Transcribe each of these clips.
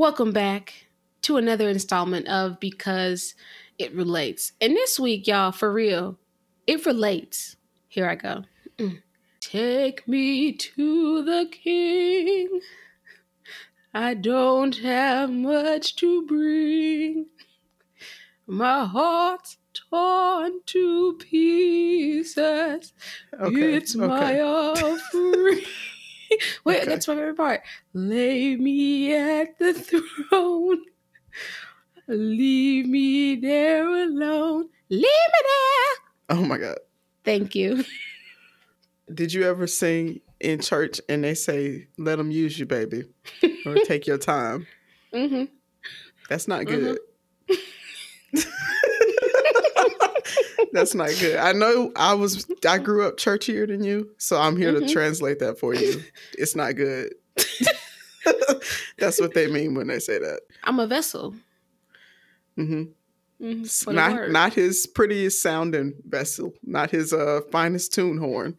Welcome back to another installment of Because It Relates. And this week, y'all, for real, it relates. Here I go. Mm. Take me to the king. I don't have much to bring. My heart's torn to pieces. Okay, It's my offering. Wait, Okay. that's my favorite part. Lay me at the throne. Leave me there alone. Leave me there. Oh my god. Thank you. Did you ever sing in church and they say, "Let them use you, baby," or "Take your time"? hmm That's not good. That's not good. I know I was I grew up churchier than you, so I'm here Mhm. to translate that for you. It's not good. That's what they mean when they say that. I'm a vessel. hmm Mhm, for the not not his prettiest sounding vessel, not his uh finest tune horn,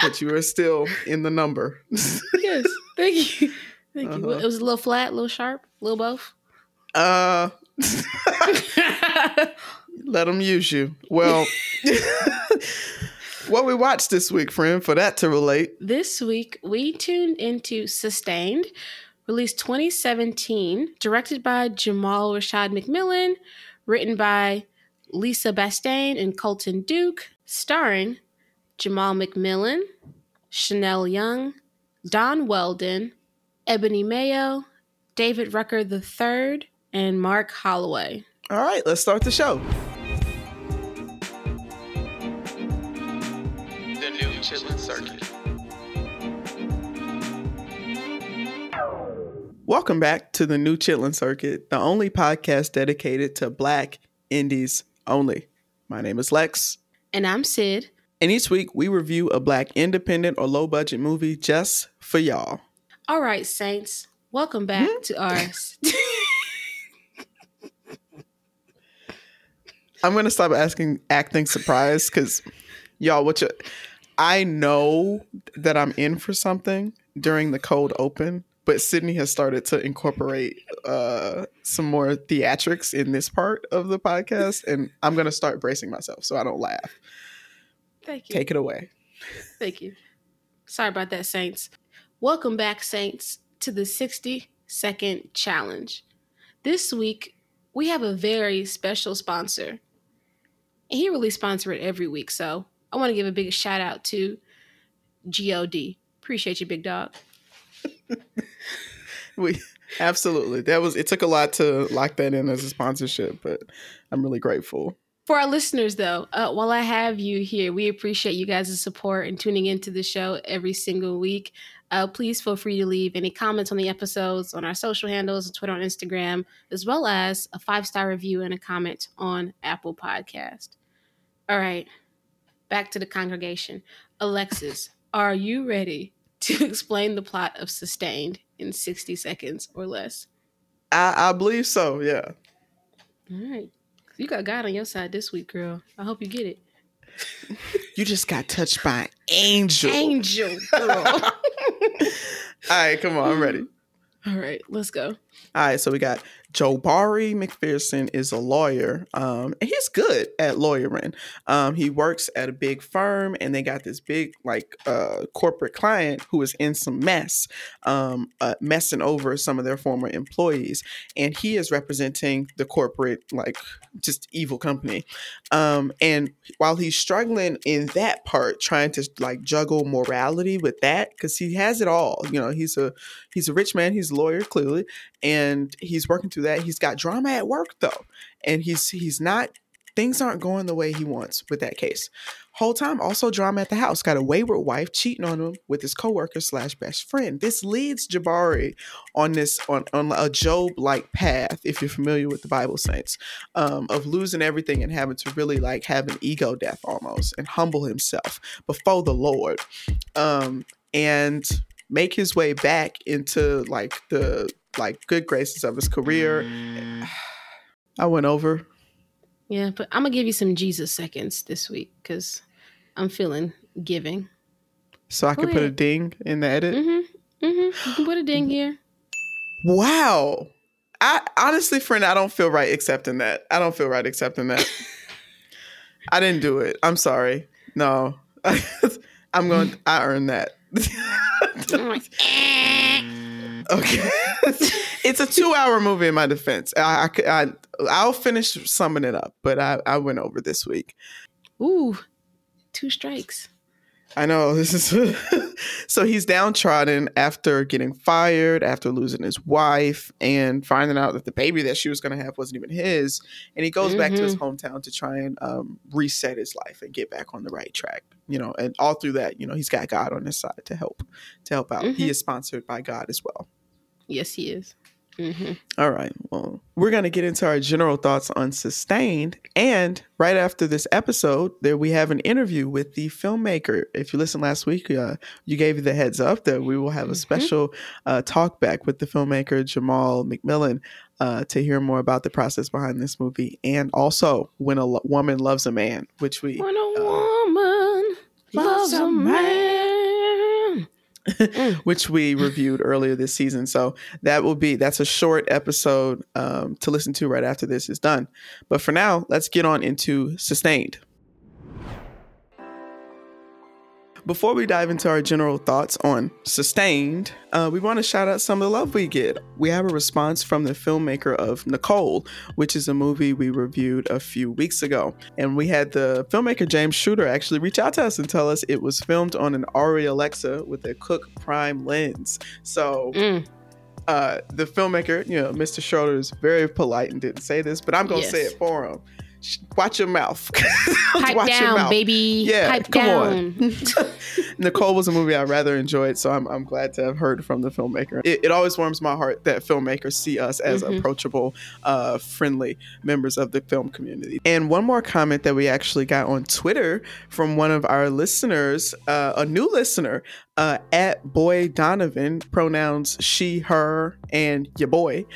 but you are still in the number. yes. Thank you. Thank you. Uh-huh. It was a little flat, a little sharp, a little both. uh, let them use you. Well, what we watched this week, friend, for that to relate. This week, we tuned into Sustained, released 2017, directed by Jamall Rashad McMillan, written by Lisa Bastain and Colton Duke, starring Jamall McMillan, Chanel Young, Don Weldon, Ebony Mayo, David Rucker III, and Mark Holloway. All right, let's start the show. Chitlin Circuit. Welcome back to the new Chitlin Circuit, the only podcast dedicated to Black indies only. My name is Lex, And I'm Syd. and each week we review a Black independent or low budget movie just for y'all. All right, Saints, welcome back hmm? to our. I'm gonna stop asking acting surprised because y'all what you I know that I'm in for something during the cold open, but Sydney has started to incorporate uh some more theatrics in this part of the podcast, and I'm gonna start bracing myself so I don't laugh. Thank you. Take it away. Thank you. Sorry about that, Saints. Welcome back, Saints, to the 60 second challenge. This week, we have a very special sponsor. And he really sponsor it every week, so I want to give a big shout out to God. Appreciate you, big dog. We absolutely that was it took a lot to lock that in as a sponsorship, but I'm really grateful. For our listeners, though, uh, while I have you here, we appreciate you guys' support and tuning into the show every single week. Uh, please feel free to leave any comments on the episodes on our social handles, Twitter and Instagram, as well as a five star review and a comment on Apple Podcast. All right, back to the congregation. Alexis, are you ready to explain the plot of Sustained in 60 seconds or less? I, I believe so, yeah. All right. You got God on your side this week, girl. I hope you get it. You just got touched by an angel. Angel, girl. All right, come on, I'm ready. All right, let's go. All right, so we got Jabari McPherson is a lawyer, um, and he's good at lawyering. Um, he works at a big firm, and they got this big like uh, corporate client who is in some mess, um, uh, messing over some of their former employees, and he is representing the corporate like just evil company. Um, and while he's struggling in that part, trying to like juggle morality with that, because he has it all. You know, he's a he's a rich man, he's a lawyer clearly, and he's working through that. He's got drama at work though, and he's he's not things aren't going the way he wants with that case. Whole time also drama at the house. Got a wayward wife cheating on him with his coworker slash best friend. This leads Jabari on this on, on a Job like path, if you're familiar with the Bible saints, um, of losing everything and having to really like have an ego death almost and humble himself before the Lord. Um, and make his way back into like the like good graces of his career. I went over. Yeah, but I'm gonna give you some Jesus seconds this week because I'm feeling giving. So I Go could put a ding in the edit. Mm-hmm. Mm-hmm. You can put a ding here. Wow. I honestly, friend, I don't feel right accepting that. I don't feel right accepting that. I didn't do it. I'm sorry. No, I'm going. I earned that. okay, it's a two-hour movie. In my defense, I, I, I will finish summing it up, but I, I went over this week. Ooh, two strikes. I know this is so he's downtrodden after getting fired, after losing his wife, and finding out that the baby that she was going to have wasn't even his. And he goes mm-hmm. back to his mm-hmm. hometown to try and um, reset his life and get back on the right track. You know, and all through that, you know, he's got God on his side to help to help out. Mm-hmm. He is sponsored by God as well. Yes, he is. Mm-hmm. All right. Well, we're going to get into our general thoughts on Sustained. And right after this episode, there we have an interview with the filmmaker. If you listened last week, uh, you gave you the heads up that we will have a mm-hmm. special uh, talk back with the filmmaker Jamall McMillan uh, to hear more about the process behind this movie. And also, When a Lo- Woman Loves a Man, which we. When a uh, woman loves a man mm. which we reviewed earlier this season. So that will be that's a short episode um, to listen to right after this is done. But for now, let's get on into sustained. Before we dive into our general thoughts on Sustained, uh, we want to shout out some of the love we get. We have a response from the filmmaker of Nicole, which is a movie we reviewed a few weeks ago. And we had the filmmaker James Shooter actually reach out to us and tell us it was filmed on an Arri Alexa with a Cooke Prime lens. So. Mm. Uh, the filmmaker, you know, Mr. Schroeder is very polite and didn't say this, but I'm gonna yes. say it for him watch your mouth. Pipe watch down, mouth. baby. Yeah, Pipe come down. on. Nicole was a movie I rather enjoyed, so I'm, I'm glad to have heard from the filmmaker. It, it always warms my heart that filmmakers see us as mm-hmm. approachable, uh, friendly members of the film community. And one more comment that we actually got on Twitter from one of our listeners, uh, a new listener, uh, at Boy Donovan, pronouns she, her, and your boy.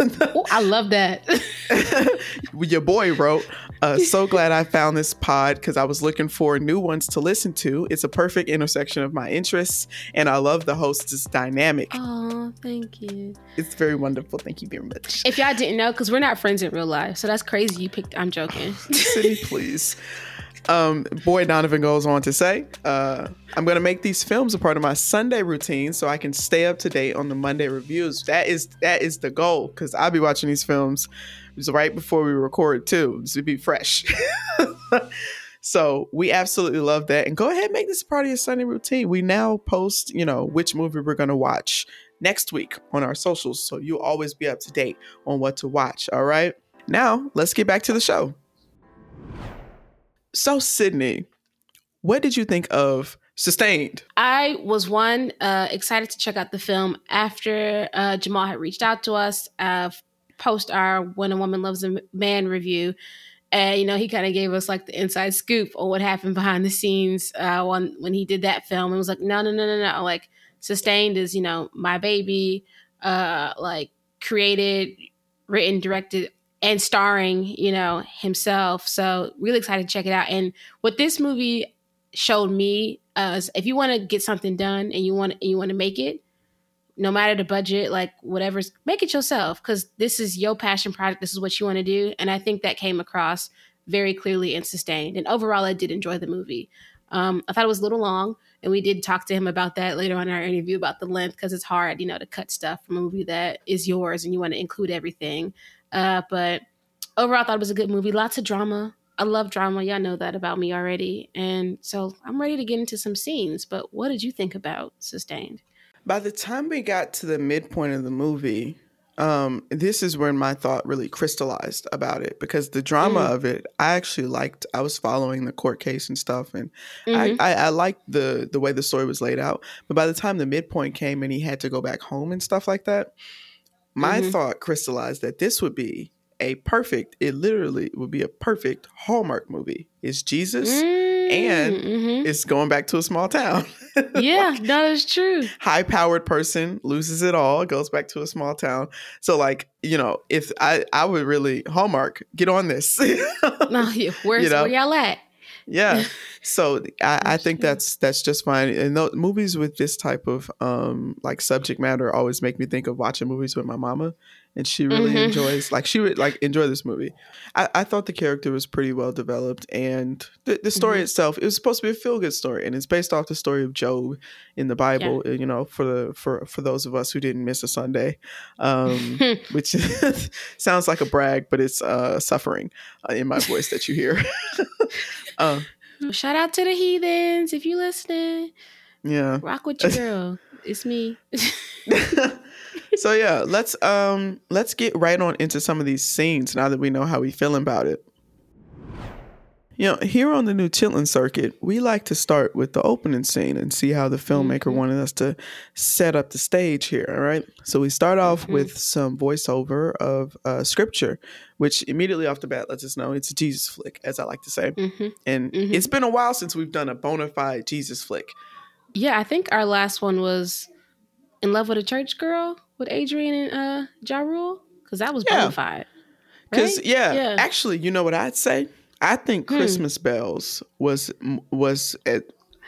oh, I love that. your boy wrote, uh, So glad I found this pod because I was looking for new ones to listen to. It's a perfect intersection of my interests, and I love the host's dynamic. Oh, thank you. It's very wonderful. Thank you very much. If y'all didn't know, because we're not friends in real life, so that's crazy you picked. I'm joking. City, please. Um, Boy Donovan goes on to say, uh, I'm going to make these films a part of my Sunday routine so I can stay up to date on the Monday reviews. That is that is the goal because I'll be watching these films right before we record too, to be fresh. so we absolutely love that. And go ahead and make this a part of your Sunday routine. We now post, you know, which movie we're going to watch next week on our socials. So you'll always be up to date on what to watch. All right. Now let's get back to the show. So, Sydney, what did you think of Sustained? I was one uh, excited to check out the film after uh, Jamall had reached out to us uh, post our When a Woman Loves a Man review. And you know, he kind of gave us like the inside scoop on what happened behind the scenes uh, when when he did that film. It was like, no, no, no, no, no. Like, Sustained is you know my baby. Uh, like created, written, directed and starring, you know, himself. So really excited to check it out. And what this movie showed me is if you want to get something done and you want you want to make it, no matter the budget, like whatever's, make it yourself because this is your passion project. This is what you want to do, and I think that came across very clearly and sustained. And overall, I did enjoy the movie. Um, I thought it was a little long, and we did talk to him about that later on in our interview about the length because it's hard, you know, to cut stuff from a movie that is yours and you want to include everything. Uh, but overall, I thought it was a good movie. Lots of drama. I love drama. Y'all know that about me already. And so I'm ready to get into some scenes. But what did you think about Sustained? By the time we got to the midpoint of the movie, um, this is when my thought really crystallized about it because the drama mm. of it, I actually liked. I was following the court case and stuff, and mm-hmm. I, I, I liked the the way the story was laid out. But by the time the midpoint came and he had to go back home and stuff like that, my mm-hmm. thought crystallized that this would be a perfect, it literally would be a perfect Hallmark movie. It's Jesus mm, and mm-hmm. it's going back to a small town. yeah, that is true. High powered person loses it all, goes back to a small town. So, like, you know, if I, I would really, Hallmark, get on this. no, where's, you know? where y'all at? Yeah. So I, I, think that's that's just fine. And the, movies with this type of um like subject matter always make me think of watching movies with my mama and she really Mhm. enjoys like she would like enjoy this movie. I, I thought the character was pretty well developed, and the, the story Mhm. itself it was supposed to be a feel good story, and it's based off the story of Job in the Bible. uh, You know, for the for for those of us who didn't miss a Sunday, um, which sounds like a brag, but it's uh, suffering uh, in my voice that you hear. uh, Shout out to the heathens if you listening. yeah. Rock with your girl. It's me. So yeah, let's um let's get right on into some of these scenes now that we know how we feeling about it. You know, here on the new Chitlin circuit, we like to start with the opening scene and see how the filmmaker Mhm. wanted us to set up the stage here. All right. So we start off Mhm. with some voiceover of uh, scripture, which immediately off the bat lets us know it's a Jesus flick, as I like to say. hmm And Mhm. it's been a while since we've done a bona fide Jesus flick. Yeah, I think our last one was In Love with a Church Girl with Adrienne and uh Ja Rule. Because that was Yeah. bona fide. Because right? yeah, Yeah. actually, you know what I'd say? I think Hmm. Christmas Bells was was at,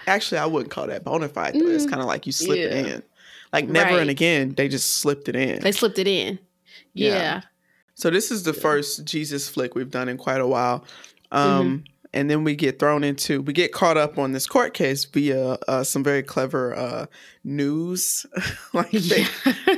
actually I wouldn't call that bona fide. Though. It's Mm. kind of like you slip it in, like never and again. They just slipped it in. They slipped it in. Yeah. Yeah. So this is the first Jesus flick we've done in quite a while. Um, And then we get thrown into, we get caught up on this court case via uh, some very clever uh, news, like fake,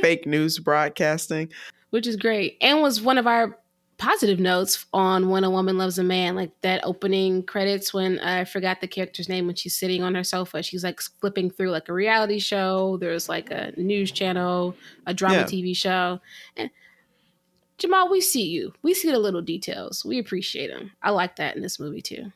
fake news broadcasting. Which is great. And was one of our positive notes on When a Woman Loves a Man, like that opening credits when I forgot the character's name when she's sitting on her sofa. She's like flipping through like a reality show. There's like a news channel, a drama Yeah. TV show. And Jamall, we see you. We see the little details. We appreciate them. I like that in this movie too.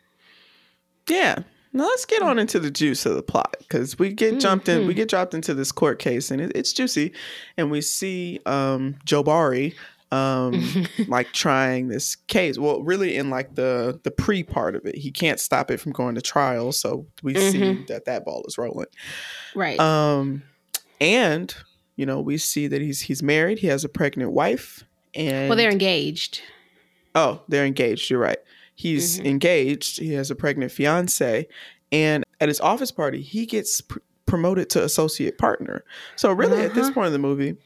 Yeah. Now let's get on into the juice of the plot because we get jumped in, we Mhm. get dropped into this court case and it, it's juicy, and we see um, Jabari um, like trying this case. Well, really in like the the pre part of it, he can't stop it from going to trial, so we see Mhm. that that ball is rolling. right. Um, and you know we see that he's he's married, he has a pregnant wife, and well, they're engaged. Oh, they're engaged. You're right. He's Mhm. engaged. He has a pregnant fiance, and at his office party, he gets pr- promoted to associate partner. So really, at this Uh-huh. point in the movie,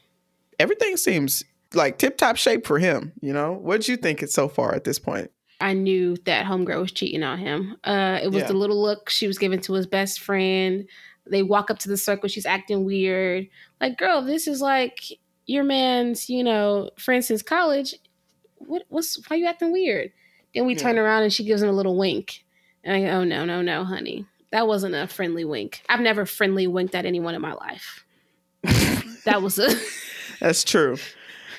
everything seems like tip top shape for him. You know, what'd you think it so far at this point? I knew that homegirl was cheating on him. Uh, it was Yeah. the little look she was giving to his best friend. They walk up to the circle. She's acting weird. Like, girl, this is like your man's, you know, friend since college. What? What's? Why you acting weird? Then we turn around and she gives him a little wink. And I go, oh no, no, no, honey, that wasn't a friendly wink. I've never friendly winked at anyone in my life. That was a. That's true.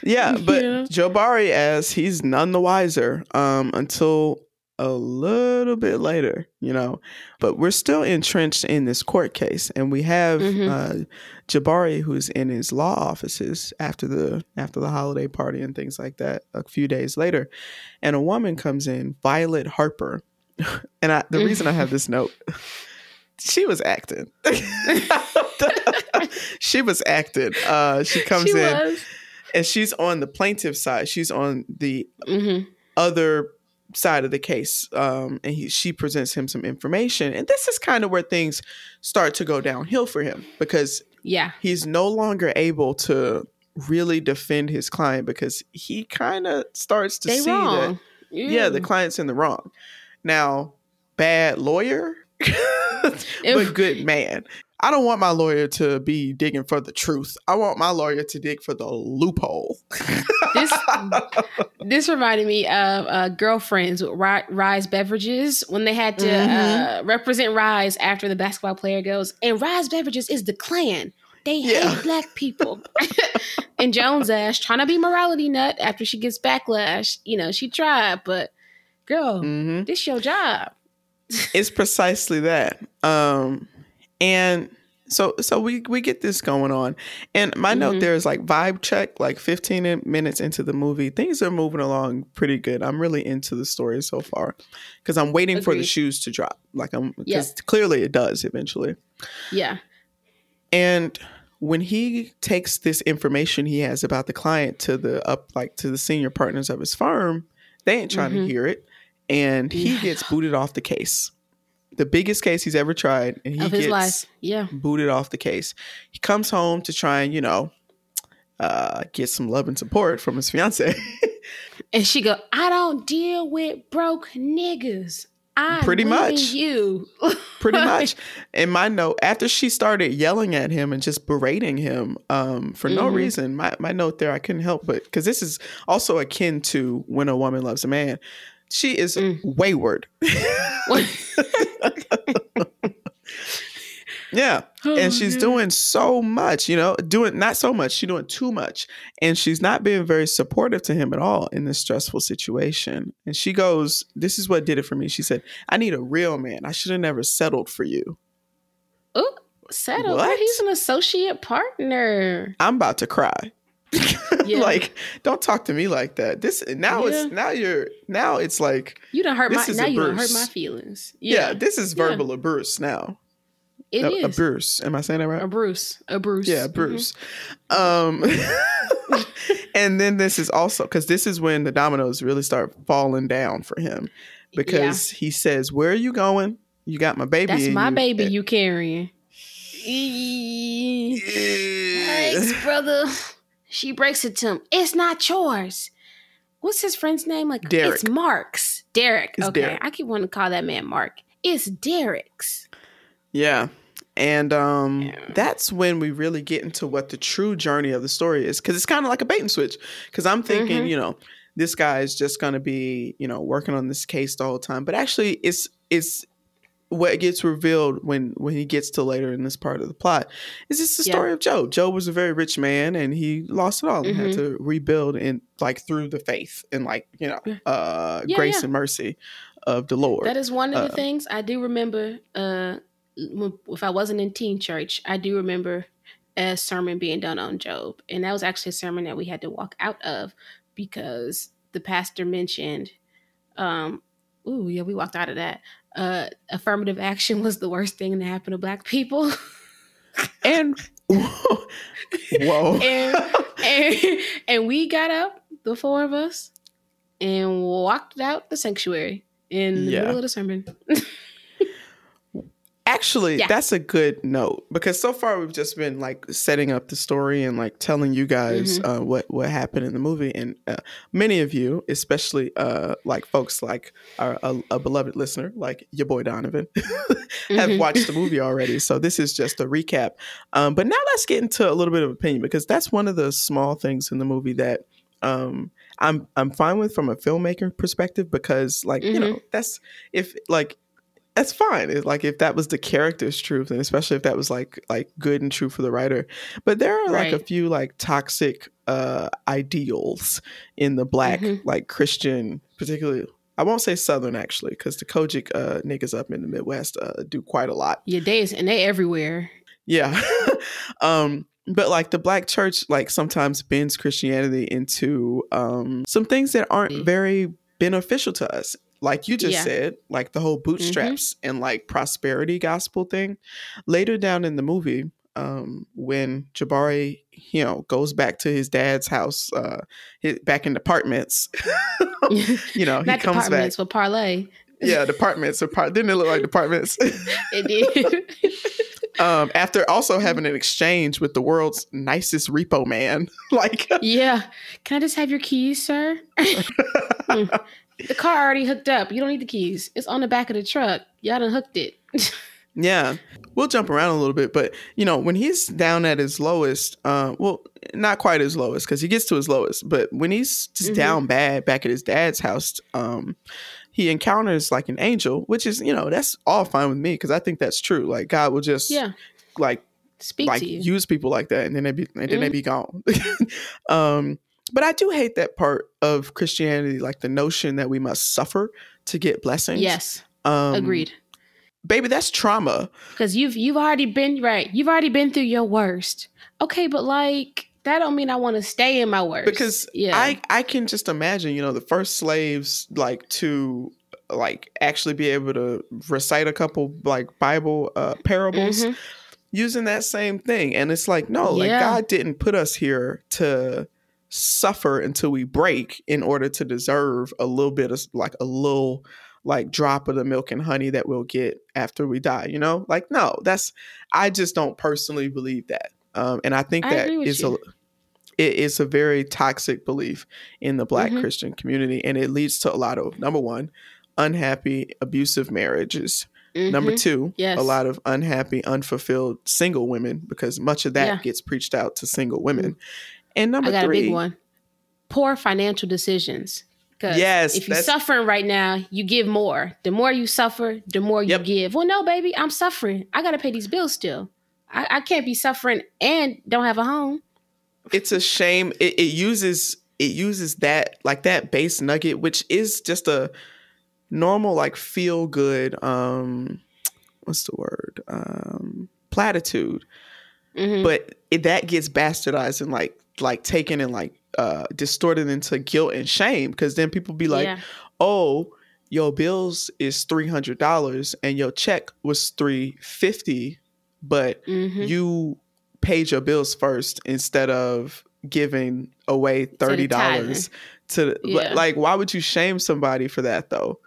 Yeah, but Yeah. Jabari, as he's none the wiser um, until a little bit later, you know. But we're still entrenched in this court case, and we have Mhm. uh, Jabari, who's in his law offices after the after the holiday party and things like that. A few days later, and a woman comes in, Violet Harper, and I, the reason I have this note. She was acting. she was acting. Uh, she comes she in was. and she's on the plaintiff's side. She's on the hmm other side of the case, um, and he, she presents him some information. And this is kind of where things start to go downhill for him because Yeah. he's no longer able to really defend his client because he kind of starts to They see that wrong. yeah, the client's in the wrong. Now, bad lawyer, but good man. I don't want my lawyer to be digging for the truth. I want my lawyer to dig for the loophole. this this reminded me of uh, girlfriends with Rise Beverages when they had to Mhm. uh, represent Rise after the basketball player goes, and Rise Beverages is the Klan. They Yeah. hate black people. and Jones Ash trying to be morality nut after she gets backlash. You know, she tried, but girl, hmm this your job. It's precisely that. Um, and so so we we get this going on. And my note Mhm. there is like vibe check, like 15 minutes into the movie, things are moving along pretty good. I'm really into the story so far because I'm waiting for the shoes to drop. Like I'm because Yeah. clearly it does eventually. Yeah. And when he takes this information he has about the client to the up like to the senior partners of his firm, they ain't trying to Mhm. hear it. And he Yeah. gets booted off the case. The biggest case he's ever tried, and he of gets life. Yeah. booted off the case. He comes home to try and, you know, uh, get some love and support from his fiance. and she go, I don't deal with broke niggas. I'm Pretty much. you. pretty much. And my note after she started yelling at him and just berating him um, for no Mhm. reason, my my note there I couldn't help but because this is also akin to when a woman loves a man. She is Mm. wayward. yeah, and oh, she's Oh, doing so much, you know, doing not so much, she's doing too much. And she's not being very supportive to him at all in this stressful situation. And she goes, This is what did it for me. She said, I need a real man. I should have never settled for you. Ooh, settle. What? He's an associate partner. I'm about to cry. Yeah. like, don't talk to me like that. This now Yeah. it's now you're now it's like You don't hurt This my is now you done hurt my feelings. yeah, Yeah, this is verbal abuse now. it a, is. a Bruce. Am I saying that right? A Bruce. A Bruce. Yeah. Mm-hmm. Bruce. Um, and then this is also because this is when the dominoes really start falling down for him because he says, "Where are you going? You got my baby. That's my you." baby eh. you carrying. Eh. Thanks, brother. She breaks it to him. It's not yours. What's his friend's name? Like Derek. It's Mark's. Derek. It's okay. Derek. I keep wanting to call that man Mark. It's Derek's. Yeah. And um, Yeah. that's when we really get into what the true journey of the story is. Because it's kind of like a bait and switch. Because I'm thinking, Mhm. you know, this guy is just going to be, you know, working on this case the whole time. But actually, it's it's what gets revealed when when he gets to later in this part of the plot is it's the Yeah. story of Job. Job was a very rich man, and he lost it all and had Mhm. to rebuild in like through the faith and like you know, uh, Yeah, grace yeah. and mercy of the Lord. That is one of the Uh, things I do remember. Uh, if I wasn't in teen church, I do remember a sermon being done on Job, and that was actually a sermon that we had to walk out of because the pastor mentioned. Um, ooh, yeah, we walked out of that. Uh, affirmative action was the worst thing to happen to Black people, and whoa, and, and and we got up, the four of us, and walked out the sanctuary in the Yeah. middle of the sermon. Actually, Yeah. that's a good note because so far we've just been like setting up the story and like telling you guys Mm-hmm. uh, what what happened in the movie, and uh, many of you, especially uh, like folks like our a, a beloved listener like your boy Donovan, have Mhm. watched the movie already. So this is just a recap. Um, but now let's get into a little bit of opinion because that's one of the small things in the movie that um, I'm I'm fine with from a filmmaker perspective because like you know that's if like that's fine. It's like if that was the character's truth, and especially if that was like like good and true for the writer. But there are like a few like toxic uh ideals in the black Mhm. like Christian, particularly. I won't say Southern actually, because the COGIC uh, niggas up in the Midwest uh, do quite a lot. Yeah, they is, and they everywhere. Yeah. um, but like the black church, like sometimes bends Christianity into um, some things that aren't Mm. very beneficial to us. Like you just Yeah. said, like the whole bootstraps and like prosperity gospel thing. Later down in the movie, um, when Jabari, you know, goes back to his dad's house, uh, his, back in apartments, you know, he comes back. departments, but parlay. Yeah, departments. Apart- didn't it look like departments? It did. um, after also having an exchange with the world's nicest repo man. like, yeah. Can I just have your keys, sir? The car already hooked up. You don't need the keys. It's on the back of the truck. Y'all done hooked it. yeah, we'll jump around a little bit, but you know, when he's down at his lowest, uh, well, not quite his lowest because he gets to his lowest, but when he's just Mhm. down bad back at his dad's house, um, he encounters like an angel, which is, you know, that's all fine with me because I think that's true. Like, God will just, yeah. like, Speak like to you. use people like that and then they be and then they Mhm. be gone um but i do hate that part of christianity like the notion that we must suffer to get blessings yes. um Agreed. baby that's trauma Because you've you've already been right. You've already been through your worst. Okay, but like that don't mean I want to stay in my worst. because yeah. i i can just imagine you know the first slaves like to like actually be able to recite a couple like bible uh parables Mhm. using that same thing. And it's like, no, like God didn't put us here to suffer until we break in order to deserve a little bit of like a little like drop of the milk and honey that we'll get after we die, you know? Like, no, that's I just don't personally believe that. Um, and I think I that is a it is a very toxic belief in the black Mhm. Christian community, and it leads to a lot of number one, unhappy, abusive marriages. Number Mhm. two, Yes. a lot of unhappy, unfulfilled single women because much of that Yeah. Gets preached out to single women. And number I got three, a big one. Poor financial decisions. Yes, if you're suffering right now, you give more. The more you suffer, the more you Yep. give. Well, no, baby, I'm suffering. I got to pay these bills still. I, I can't be suffering and don't have a home. it's a shame it, it uses it uses that like that base nugget which is just a normal like feel good um what's the word um platitude Mhm. but it, that gets bastardized and like like taken and like uh distorted into guilt and shame because then people be like yeah. oh your bills is $300 and your check was 350 but Mhm. you paid your bills first instead of giving away thirty dollars to the, Yeah. like why would you shame somebody for that though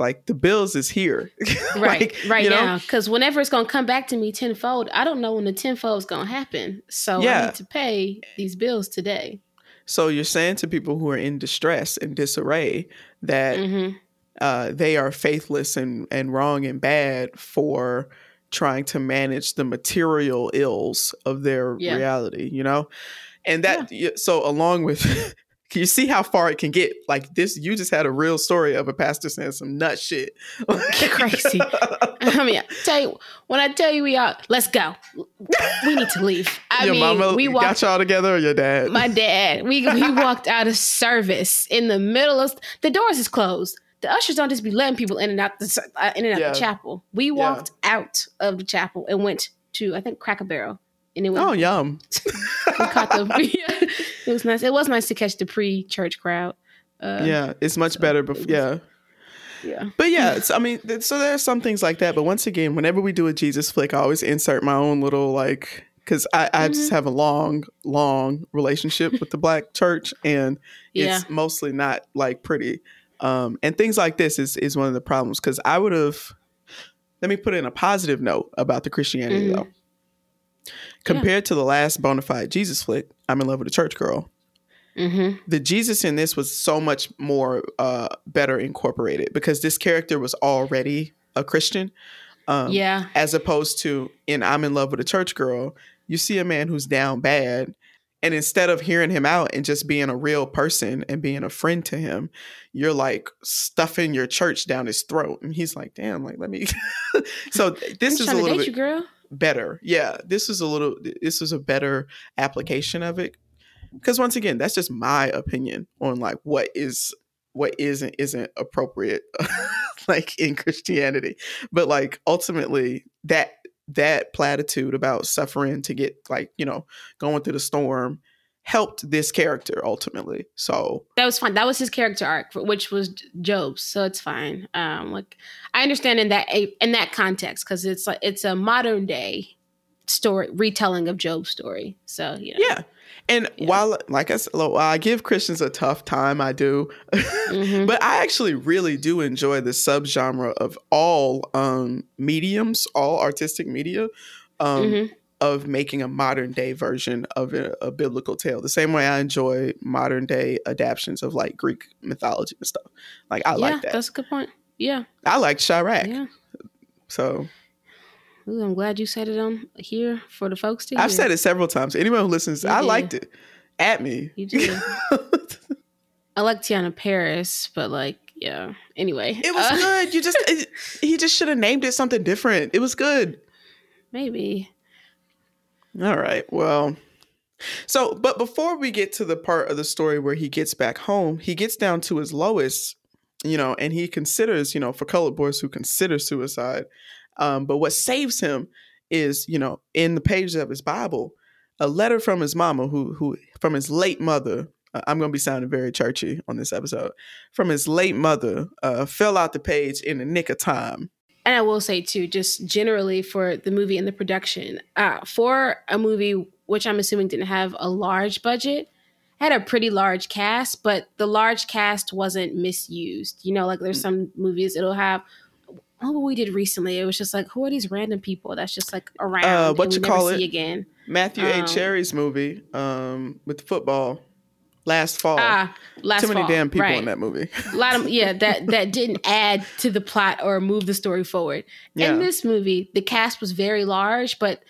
like the bills is here right, Like, right you know? now. Because whenever it's gonna come back to me tenfold, I don't know when the tenfold is gonna happen. So I need to pay these bills today. so you're saying to people who are in distress and disarray that hmm uh, they are faithless and, and wrong and bad for trying to manage the material ills of their Yeah. reality, you know? And that, y so along with, you see how far it can get? Like this, you just had a real story of a pastor saying some nut shit. Crazy. I mean, tell you when I tell you we are, let's go. We need to leave. I your mean, mama we got y'all together or your dad? My dad, we we walked out of service in the middle of the doors is closed. The ushers don't just be letting people in and out the uh, in and out Yeah. the chapel. We walked out of the chapel and went to I think Cracker Barrel, and it went. oh, yum. we caught the. it was nice. It was nice to catch the pre-church crowd. Uh, yeah, it's much so better before. was- Yeah. yeah. But yeah, it's, I mean, th- so there are some things like that. But once again, whenever we do a Jesus flick, I always insert my own little like, because I, I Mm-hmm. just have a long, long relationship with the black church, and Yeah. it's mostly not like pretty. Um, and things like this is is one of the problems because I would have. Let me put in a positive note about the Christianity Mhm. though. Compared to the last bona fide Jesus flick, I'm in love with a church girl Mm-hmm. the Jesus in this was so much more uh, better incorporated because this character was already a Christian. Um, yeah. As opposed to in I'm in love with a church girl, you see a man who's down bad. And instead of hearing him out and just being a real person and being a friend to him, you're like stuffing your church down his throat. And he's like, damn, like, let me. so this I'm is a little bit you, girl. Better. Yeah, this is a little this is a better application of it. Cuz once again, that's just my opinion on like what is what is and isn't appropriate like in Christianity. But like ultimately that that platitude about suffering to get like, you know, going through the storm helped this character ultimately. So, That was fine. That was his character arc, which was Job's. So it's fine. Um, like I understand in that in that context because it's like it's a modern day story retelling of Job's story. So you know, yeah. And Yeah. while like I said, while I give Christians a tough time, I do. Mhm. But I actually really do enjoy the subgenre of all um, mediums, all artistic media, um, Mhm. Of making a modern day version of a, a biblical tale. The same way I enjoy modern day adaptations of like Greek mythology and stuff. Like I yeah, like that. that's a good point. Yeah, I like Chi-Raq. yeah. So Ooh, I'm glad you said it on here for the folks to hear. I've said it several times. Anyone who listens, You I did. liked it. At me. You did. I like Teyonah Parris, but like, yeah. Anyway, It was uh, good. You just it, he just should have named it something different. It was good. Maybe. All right. Well, so but before we get to the part of the story where he gets back home, he gets down to his lowest, you know, and he considers, you know, for colored boys who consider suicide. Um, but what saves him is, you know, in the pages of his Bible, a letter from his mama, who who from his late mother. uh, I'm going to be sounding very churchy on this episode. From his late mother, uh, fell out the page in the nick of time. And I will say too, just generally for the movie and the production, uh, for a movie which I'm assuming didn't have a large budget, had a pretty large cast, but the large cast wasn't misused. You know, like there's some movies it'll have. Oh, what we did recently, it was just like, who are these random people that's just like around Uh, what you call it? see again? Matthew Um, A. Cherry's movie um, with the football last fall. Ah, last Too many fall, damn people right. in that movie. a lot of yeah that that didn't add to the plot or move the story forward Yeah. in this movie the cast was very large but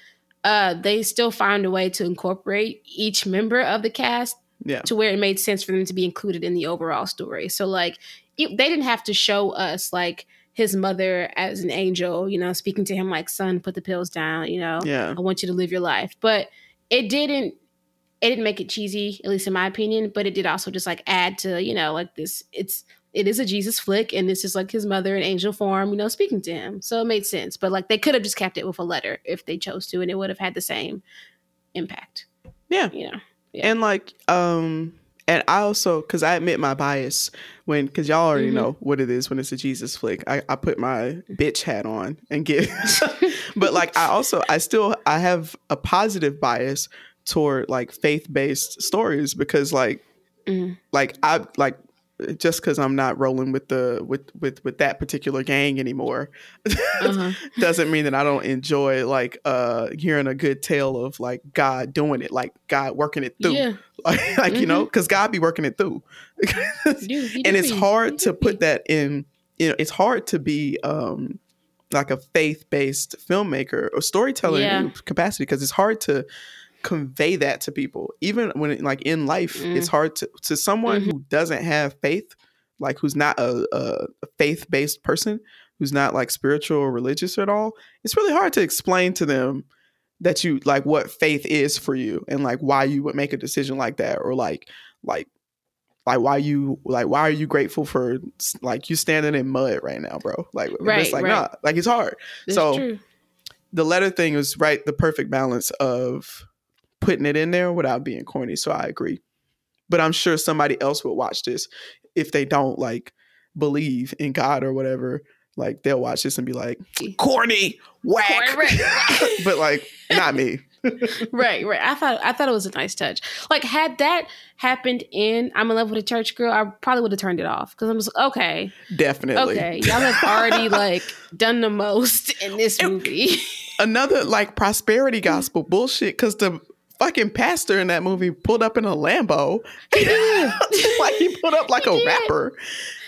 uh they still found a way to incorporate each member of the cast Yeah. to where it made sense for them to be included in the overall story so like it, they didn't have to show us like his mother as an angel you know speaking to him like son put the pills down you know Yeah. I want you to live your life. But it didn't it didn't make it cheesy, at least in my opinion, but it did also just like add to, you know, like this it's it is a Jesus flick and this is like his mother in angel form, you know, speaking to him. So it made sense. But like they could have just kept it with a letter if they chose to, and it would have had the same impact. Yeah. You know. Yeah. And like, um, and I also, because I admit my bias when, because y'all already Mhm. know what it is when it's a Jesus flick. I, I put my bitch hat on and get, but like, I also, I still, I have a positive bias toward like faith based stories because like, Mhm. like I like just because I'm not rolling with the with with with that particular gang anymore Uh-huh. doesn't mean that I don't enjoy like uh hearing a good tale of like God doing it, like God working it through, Yeah. like, like you know, because God be working it through, and it's be. hard to put that in. You know, it's hard to be um like a faith based filmmaker or storyteller Yeah. capacity because it's hard to convey that to people even when it, like in life Mm. it's hard to to someone who doesn't have faith like who's not a, a, faith-based person who's not like spiritual or religious at all it's really hard to explain to them that you like what faith is for you and like why you would make a decision like that or like like like why you like why are you grateful for like you standing in mud right now bro like it's Right, like right. nah like it's hard That's so- true. the letter thing is right the perfect balance of putting it in there without being corny so i agree but i'm sure somebody else would watch this if they don't like believe in god or whatever like they'll watch this and be like corny whack but like not me right, right. I thought I thought it was a nice touch. Like had that happened in I'm in love with a church girl, I probably would have turned it off because I'm just okay, definitely okay. Y'all have already like done the most in this movie. another like prosperity gospel bullshit because the fucking pastor in that movie pulled up in a lambo like he pulled up like He a did. rapper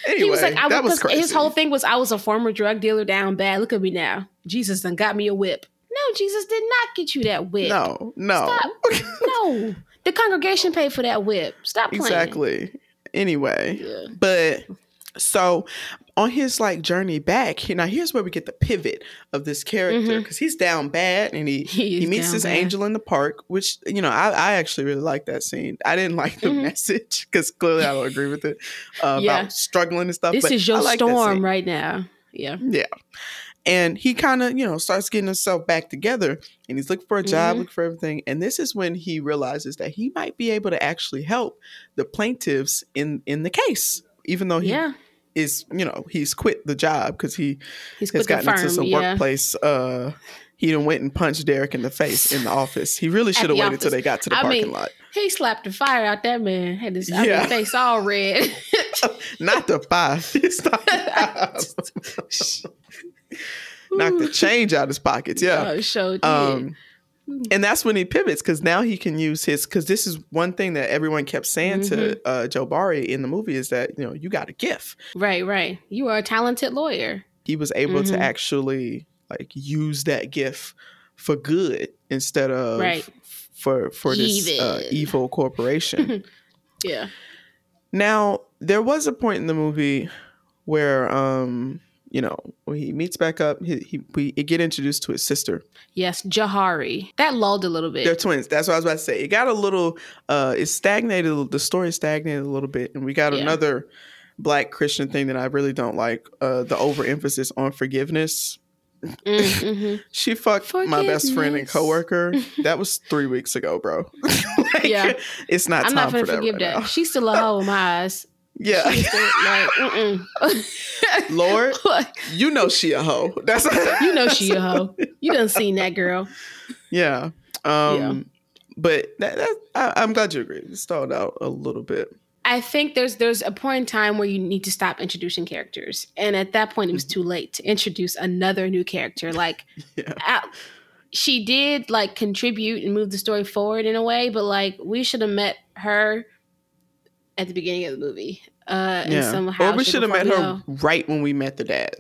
anyway he was like, I that was crazy his whole thing was I was a former drug dealer down bad. Look at me now. Jesus done got me a whip. No, Jesus did not get you that whip. no no No. The congregation paid for that whip. Stop playing. exactly anyway Yeah. but so on his like journey back now here's where we get the pivot of this character because he's down bad and he He he meets this bad. angel in the park which you know i, I actually really like that scene i didn't like the Mhm. message because clearly i don't agree with it uh, Yeah. about struggling and stuff This is your like storm right now. Yeah. yeah and he kind of you know starts getting himself back together and he's looking for a job Mhm. looking for everything and this is when he realizes that he might be able to actually help the plaintiffs in in the case even though he Yeah. Is you know he's quit the job because he He's has gotten into some Yeah. workplace uh he done went and punched Derek in the face in the office. He really should have waited till they got to the I parking mean, lot. He slapped the fire out that man. Had his I mean, face all red. Not the five. It's not the five. Knocked the change out his pockets. Yeah. Oh, sure did. Um, and that's when he pivots because now he can use his because this is one thing that everyone kept saying to Mm-hmm. uh, Jabari in the movie is that you know you got a gift. right, right. You are a talented lawyer. He was able Mhm. to actually like use that gift for good instead of Right. for for this uh, Evil. evil corporation. Yeah. now there was a point in the movie where um you know when he meets back up he, he we get introduced to his sister Yes, Jahari. That lulled a little bit. They're twins. That's what I was about to say. It got a little, uh, it stagnated. The story stagnated a little bit, and we got Yeah. another black Christian thing that I really don't like. Uh, the overemphasis on forgiveness. Mm, mhm. She fucked my best friend and coworker. that was three weeks ago, bro. Like, Yeah. it's not I'm time not for gonna that forgive right that. She's still a hoe in my eyes. Yeah, like. Lord, you know she a hoe. That's you know she a hoe. You done seen that girl. Yeah. Um, But that, that I, I'm glad you agree. It stalled out a little bit. I think there's there's a point in time where you need to stop introducing characters, and at that point, it was too late to introduce another new character. Like, Yeah. I- she did like contribute and move the story forward in a way, but like we should have met her at the beginning of the movie. Uh, yeah. somehow or we should have met her right when we met the dad.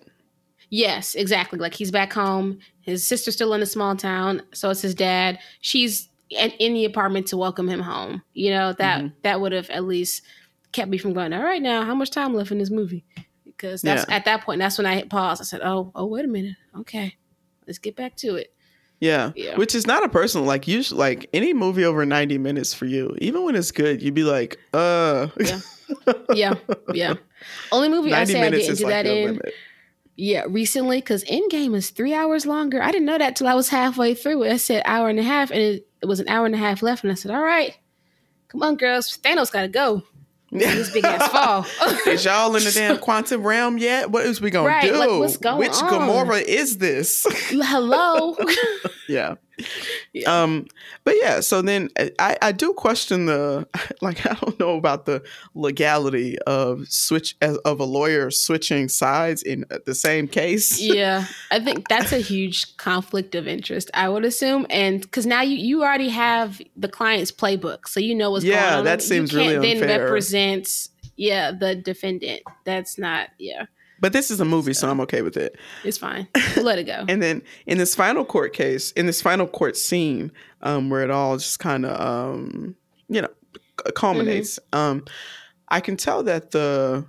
Yes, exactly. Like he's back home. His sister's still in a small town, so it's his dad. She's in the apartment to welcome him home. You know that mm-hmm. that would have at least kept me from going. All right, now how much time left in this movie? Because that's yeah. at that point. That's when I hit pause. I said, "Oh, oh, wait a minute. Okay, let's get back to it." Yeah. yeah. Which is not a personal like usually like any movie over 90 minutes for you, even when it's good, you'd be like, uh Yeah. yeah. Yeah. Only movie I say I didn't do like that in. Limit. Yeah, recently, because Endgame is three hours longer. I didn't know that till I was halfway through. I said hour and a half, and it, it was an hour and a half left. And I said, All right, come on, girls. Thanos gotta go. Yeah. This big ass fall. is y'all in the damn quantum realm yet? What is we gonna right, do? Like, what's going Which on? Gamora is this? Hello. yeah. yeah. Um, but yeah, so then uh, I, I do question the like I don't know about the legality of switch of a lawyer switching sides in uh, the same case. yeah, I think that's a huge conflict of interest. I would assume, and because now you you already have the client's playbook, so you know what's yeah, going on. Yeah, that seems you can't really unfair. Then represent yeah the defendant. That's not yeah. But this is a movie, so, so I'm okay with it. It's fine. We'll let it go. and then in this final court case, in this final court scene, um, where it all just kind of, um, you know, culminates, mm-hmm. um, I can tell that the,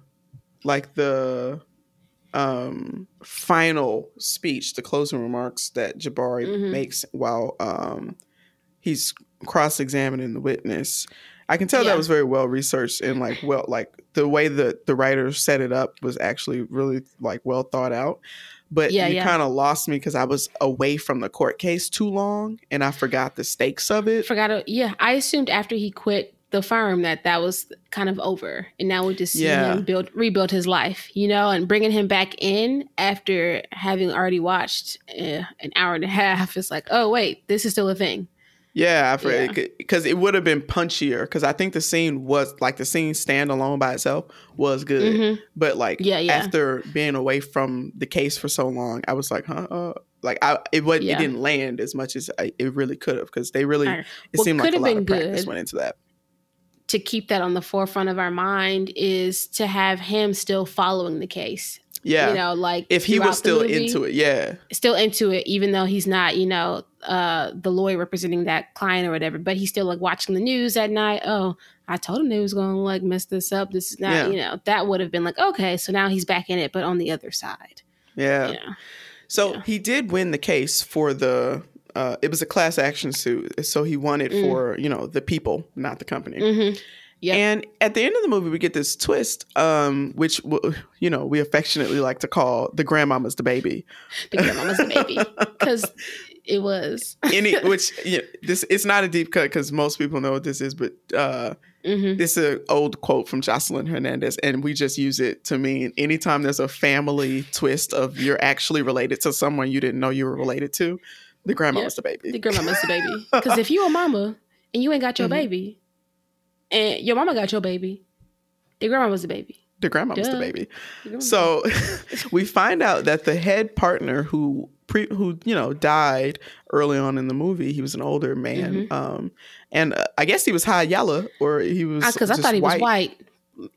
like the, um, final speech, the closing remarks that Jabari mm-hmm. makes while um, he's cross-examining the witness. I can tell yeah. that was very well researched and like well like the way that the writer set it up was actually really like well thought out. But yeah, you yeah. kind of lost me because I was away from the court case too long and I forgot the stakes of it. Forgot it. Yeah, I assumed after he quit the firm that that was kind of over, and now we just see him build rebuild his life, you know, and bringing him back in after having already watched uh, an hour and a half. It's like, oh wait, this is still a thing. Yeah, because it would have been punchier. Because I think the scene was like the scene standalone by itself was good, mm-hmm. but like yeah, yeah. after being away from the case for so long, I was like, huh, uh, like I it was yeah. it didn't land as much as I, it really could have because they really it seemed like a lot of practice went into that. To keep that on the forefront of our mind is to have him still following the case yeah. You know, like if he was still movie, into it, yeah. Still into it, even though he's not, you know, uh the lawyer representing that client or whatever, but he's still like watching the news at night. Oh, I told him they was gonna like mess this up. This is not, yeah. you know, that would have been like, okay, so now he's back in it, but on the other side. Yeah. yeah. So yeah. he did win the case for the uh, it was a class action suit, so he won it mm. for you know the people, not the company. Mm-hmm. Yep. And at the end of the movie, we get this twist, um, which you know we affectionately like to call the grandmama's the baby. The grandmama's the baby because it was any which you know, this it's not a deep cut because most people know what this is, but uh, mm-hmm. this is an old quote from Jocelyn Hernandez, and we just use it to mean anytime there's a family twist of you're actually related to someone you didn't know you were related to. The grandmama's yep. the baby. The grandmama's the baby. Because if you a mama and you ain't got your mm-hmm. baby, and your mama got your baby. The grandma was the baby. The grandma Duh. was the baby. So we find out that the head partner who pre who you know died early on in the movie, he was an older man, mm-hmm. um, and uh, I guess he was high yellow or he was because I thought he white. was white.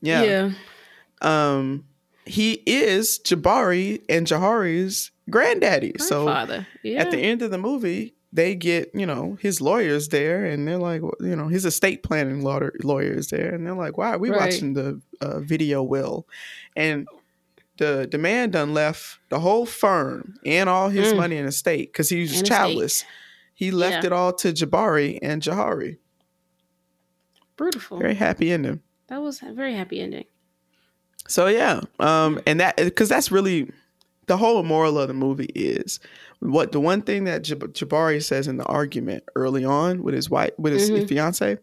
Yeah. Yeah. Um, he is Jabari and Jahari's granddaddy. So yeah. at the end of the movie, they get you know his lawyers there and they're like you know his estate planning lawyer lawyers there and they're like why are we right. watching the uh, video will and the the man done left the whole firm and all his mm. money in estate because he was and childless estate. he left yeah. it all to jabari and jahari beautiful very happy ending that was a very happy ending so yeah um and that because that's really the whole moral of the movie is what the one thing that Jab- Jabari says in the argument early on with his wife with his, mm-hmm. fiance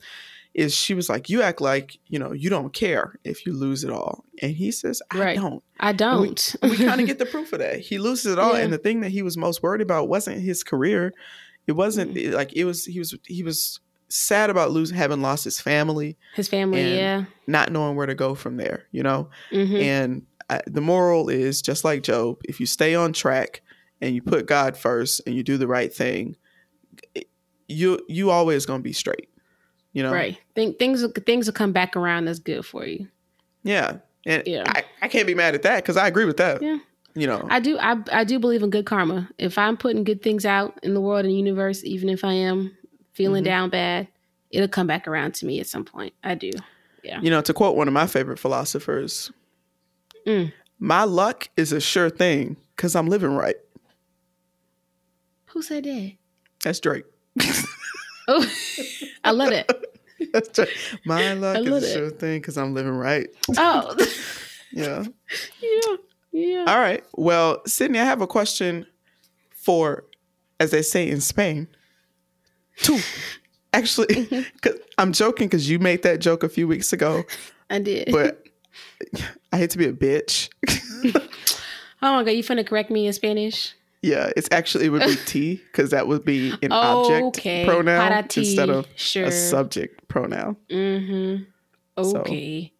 is she was like, "You act like you know you don't care if you lose it all," and he says, "I right. don't. I don't." And we, we kind of get the proof of that. He loses it all, yeah. and the thing that he was most worried about wasn't his career. It wasn't mm-hmm. like it was. He was he was sad about losing having lost his family, his family, yeah, not knowing where to go from there. You know, mm-hmm. and I, the moral is just like Job: if you stay on track and you put God first and you do the right thing, you you always gonna be straight. You know, Right. Think things will things will come back around that's good for you. Yeah, and Yeah. I, I can't be mad at that because I agree with that. Yeah. You know, I do I I do believe in good karma. If I'm putting good things out in the world and universe, even if I am feeling Mhm. down bad, it'll come back around to me at some point. I do. Yeah you know, to quote one of my favorite philosophers, Mm. my luck is a sure thing because I'm living right. Who said that? That's Drake. Oh, I love it. That's Drake. My luck is a it. sure thing because I'm living right. Oh, Yeah. yeah, yeah. All right. Well, Sydney, I have a question for, as they say in Spain, two. Actually, Mm-hmm. 'cause I'm joking because you made that joke a few weeks ago, I did. but I hate to be a bitch. oh my god, you finna correct me in Spanish? Yeah, it's actually it would be T because that would be an object okay. pronoun Para instead of sure. a subject pronoun. Mm-hmm. So- Okay.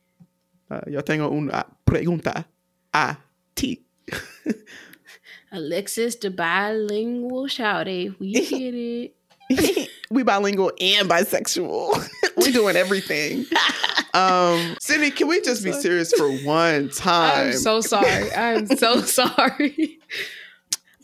Uh, yo tengo una pregunta a ti. Alexis, the bilingual shouty. We get it. we bilingual and bisexual. We're doing everything. Um, Sydney, can we just be serious for one time? I'm so sorry. I'm so sorry.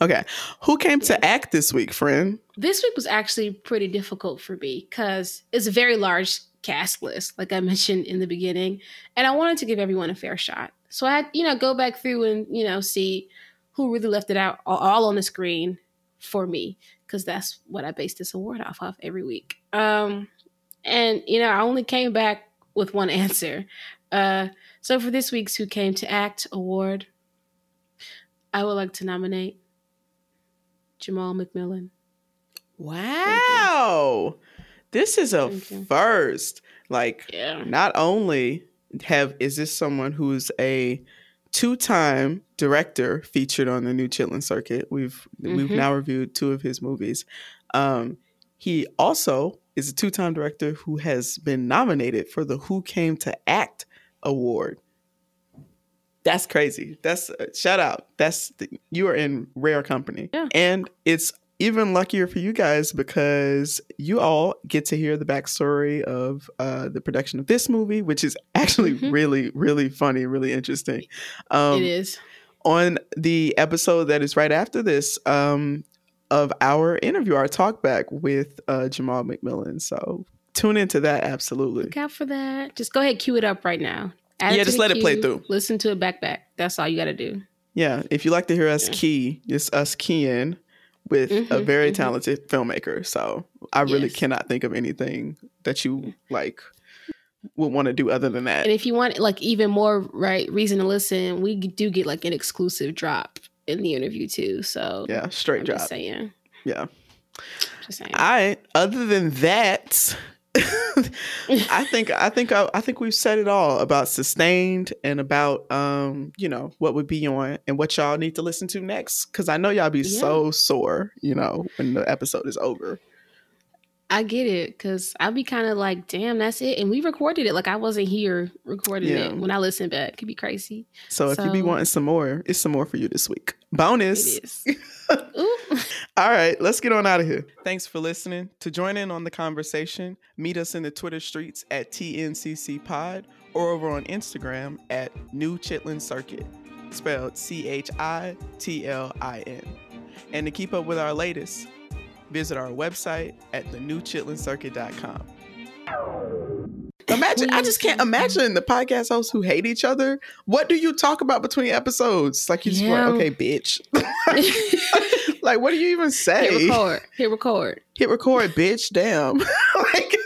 okay, who came to act this week, friend? This week was actually pretty difficult for me because it's a very large cast list, like I mentioned in the beginning, and I wanted to give everyone a fair shot. So I had, you know, go back through and you know see who really left it out all- all on the screen for me because that's what I base this award off of every week. Um, and you know, I only came back with one answer. Uh, so for this week's Who Came to Act award, I would like to nominate Jamall McMillan. Wow, this is a first. Like, Yeah. not only have is this someone who's a two-time director featured on the new Chitlin circuit. We've we've Mhm. now reviewed two of his movies. Um, he also is a two-time director who has been nominated for the Who Came to Act award. That's crazy. That's uh, shout out. That's the, you are in rare company. Yeah. And it's even luckier for you guys because you all get to hear the backstory of uh, the production of this movie, which is actually Mhm. really, really funny, really interesting. Um, it is. on the episode that is right after this um, of our interview, our talk back with uh, Jamall McMillan. So tune into that absolutely. Look out for that. Just go ahead, cue it up right now. Add Yeah, just let it play through. Listen to it back back. That's all you got to do. Yeah, if you like to hear us Yeah. key, it's us keying with a Mhm, very mhm. talented filmmaker. So I really Yes. cannot think of anything that you like would want to do other than that. And if you want like even more right reason to listen, we do get like an exclusive drop in the interview too. So Yeah, straight I'm drop. just saying. Yeah. Just saying. I other than that, I think I think I, I think we've said it all about sustained and about um you know what would be on and what y'all need to listen to next because I know y'all be Yeah. so sore you know when the episode is over. I get it because I'd be kind of like, damn, that's it. And we recorded it. Like I wasn't here recording Yeah. it. When I listen back, it could be crazy. So if you be wanting some more, it's some more for you this week. Bonus. All right, let's get on out of here. Thanks for listening. To join in on the conversation, meet us in the Twitter streets at TNCC Pod or over on Instagram at New Chitlin Circuit, spelled C H I T L I N. And to keep up with our latest, visit our website at thenewchitlincircuit.com. Imagine, I just can't imagine the podcast hosts who hate each other. What do you talk about between episodes? Like, you just Yeah. like, okay, bitch. like, what do you even say? Hit record. Hit record. hit record, bitch. Damn. like,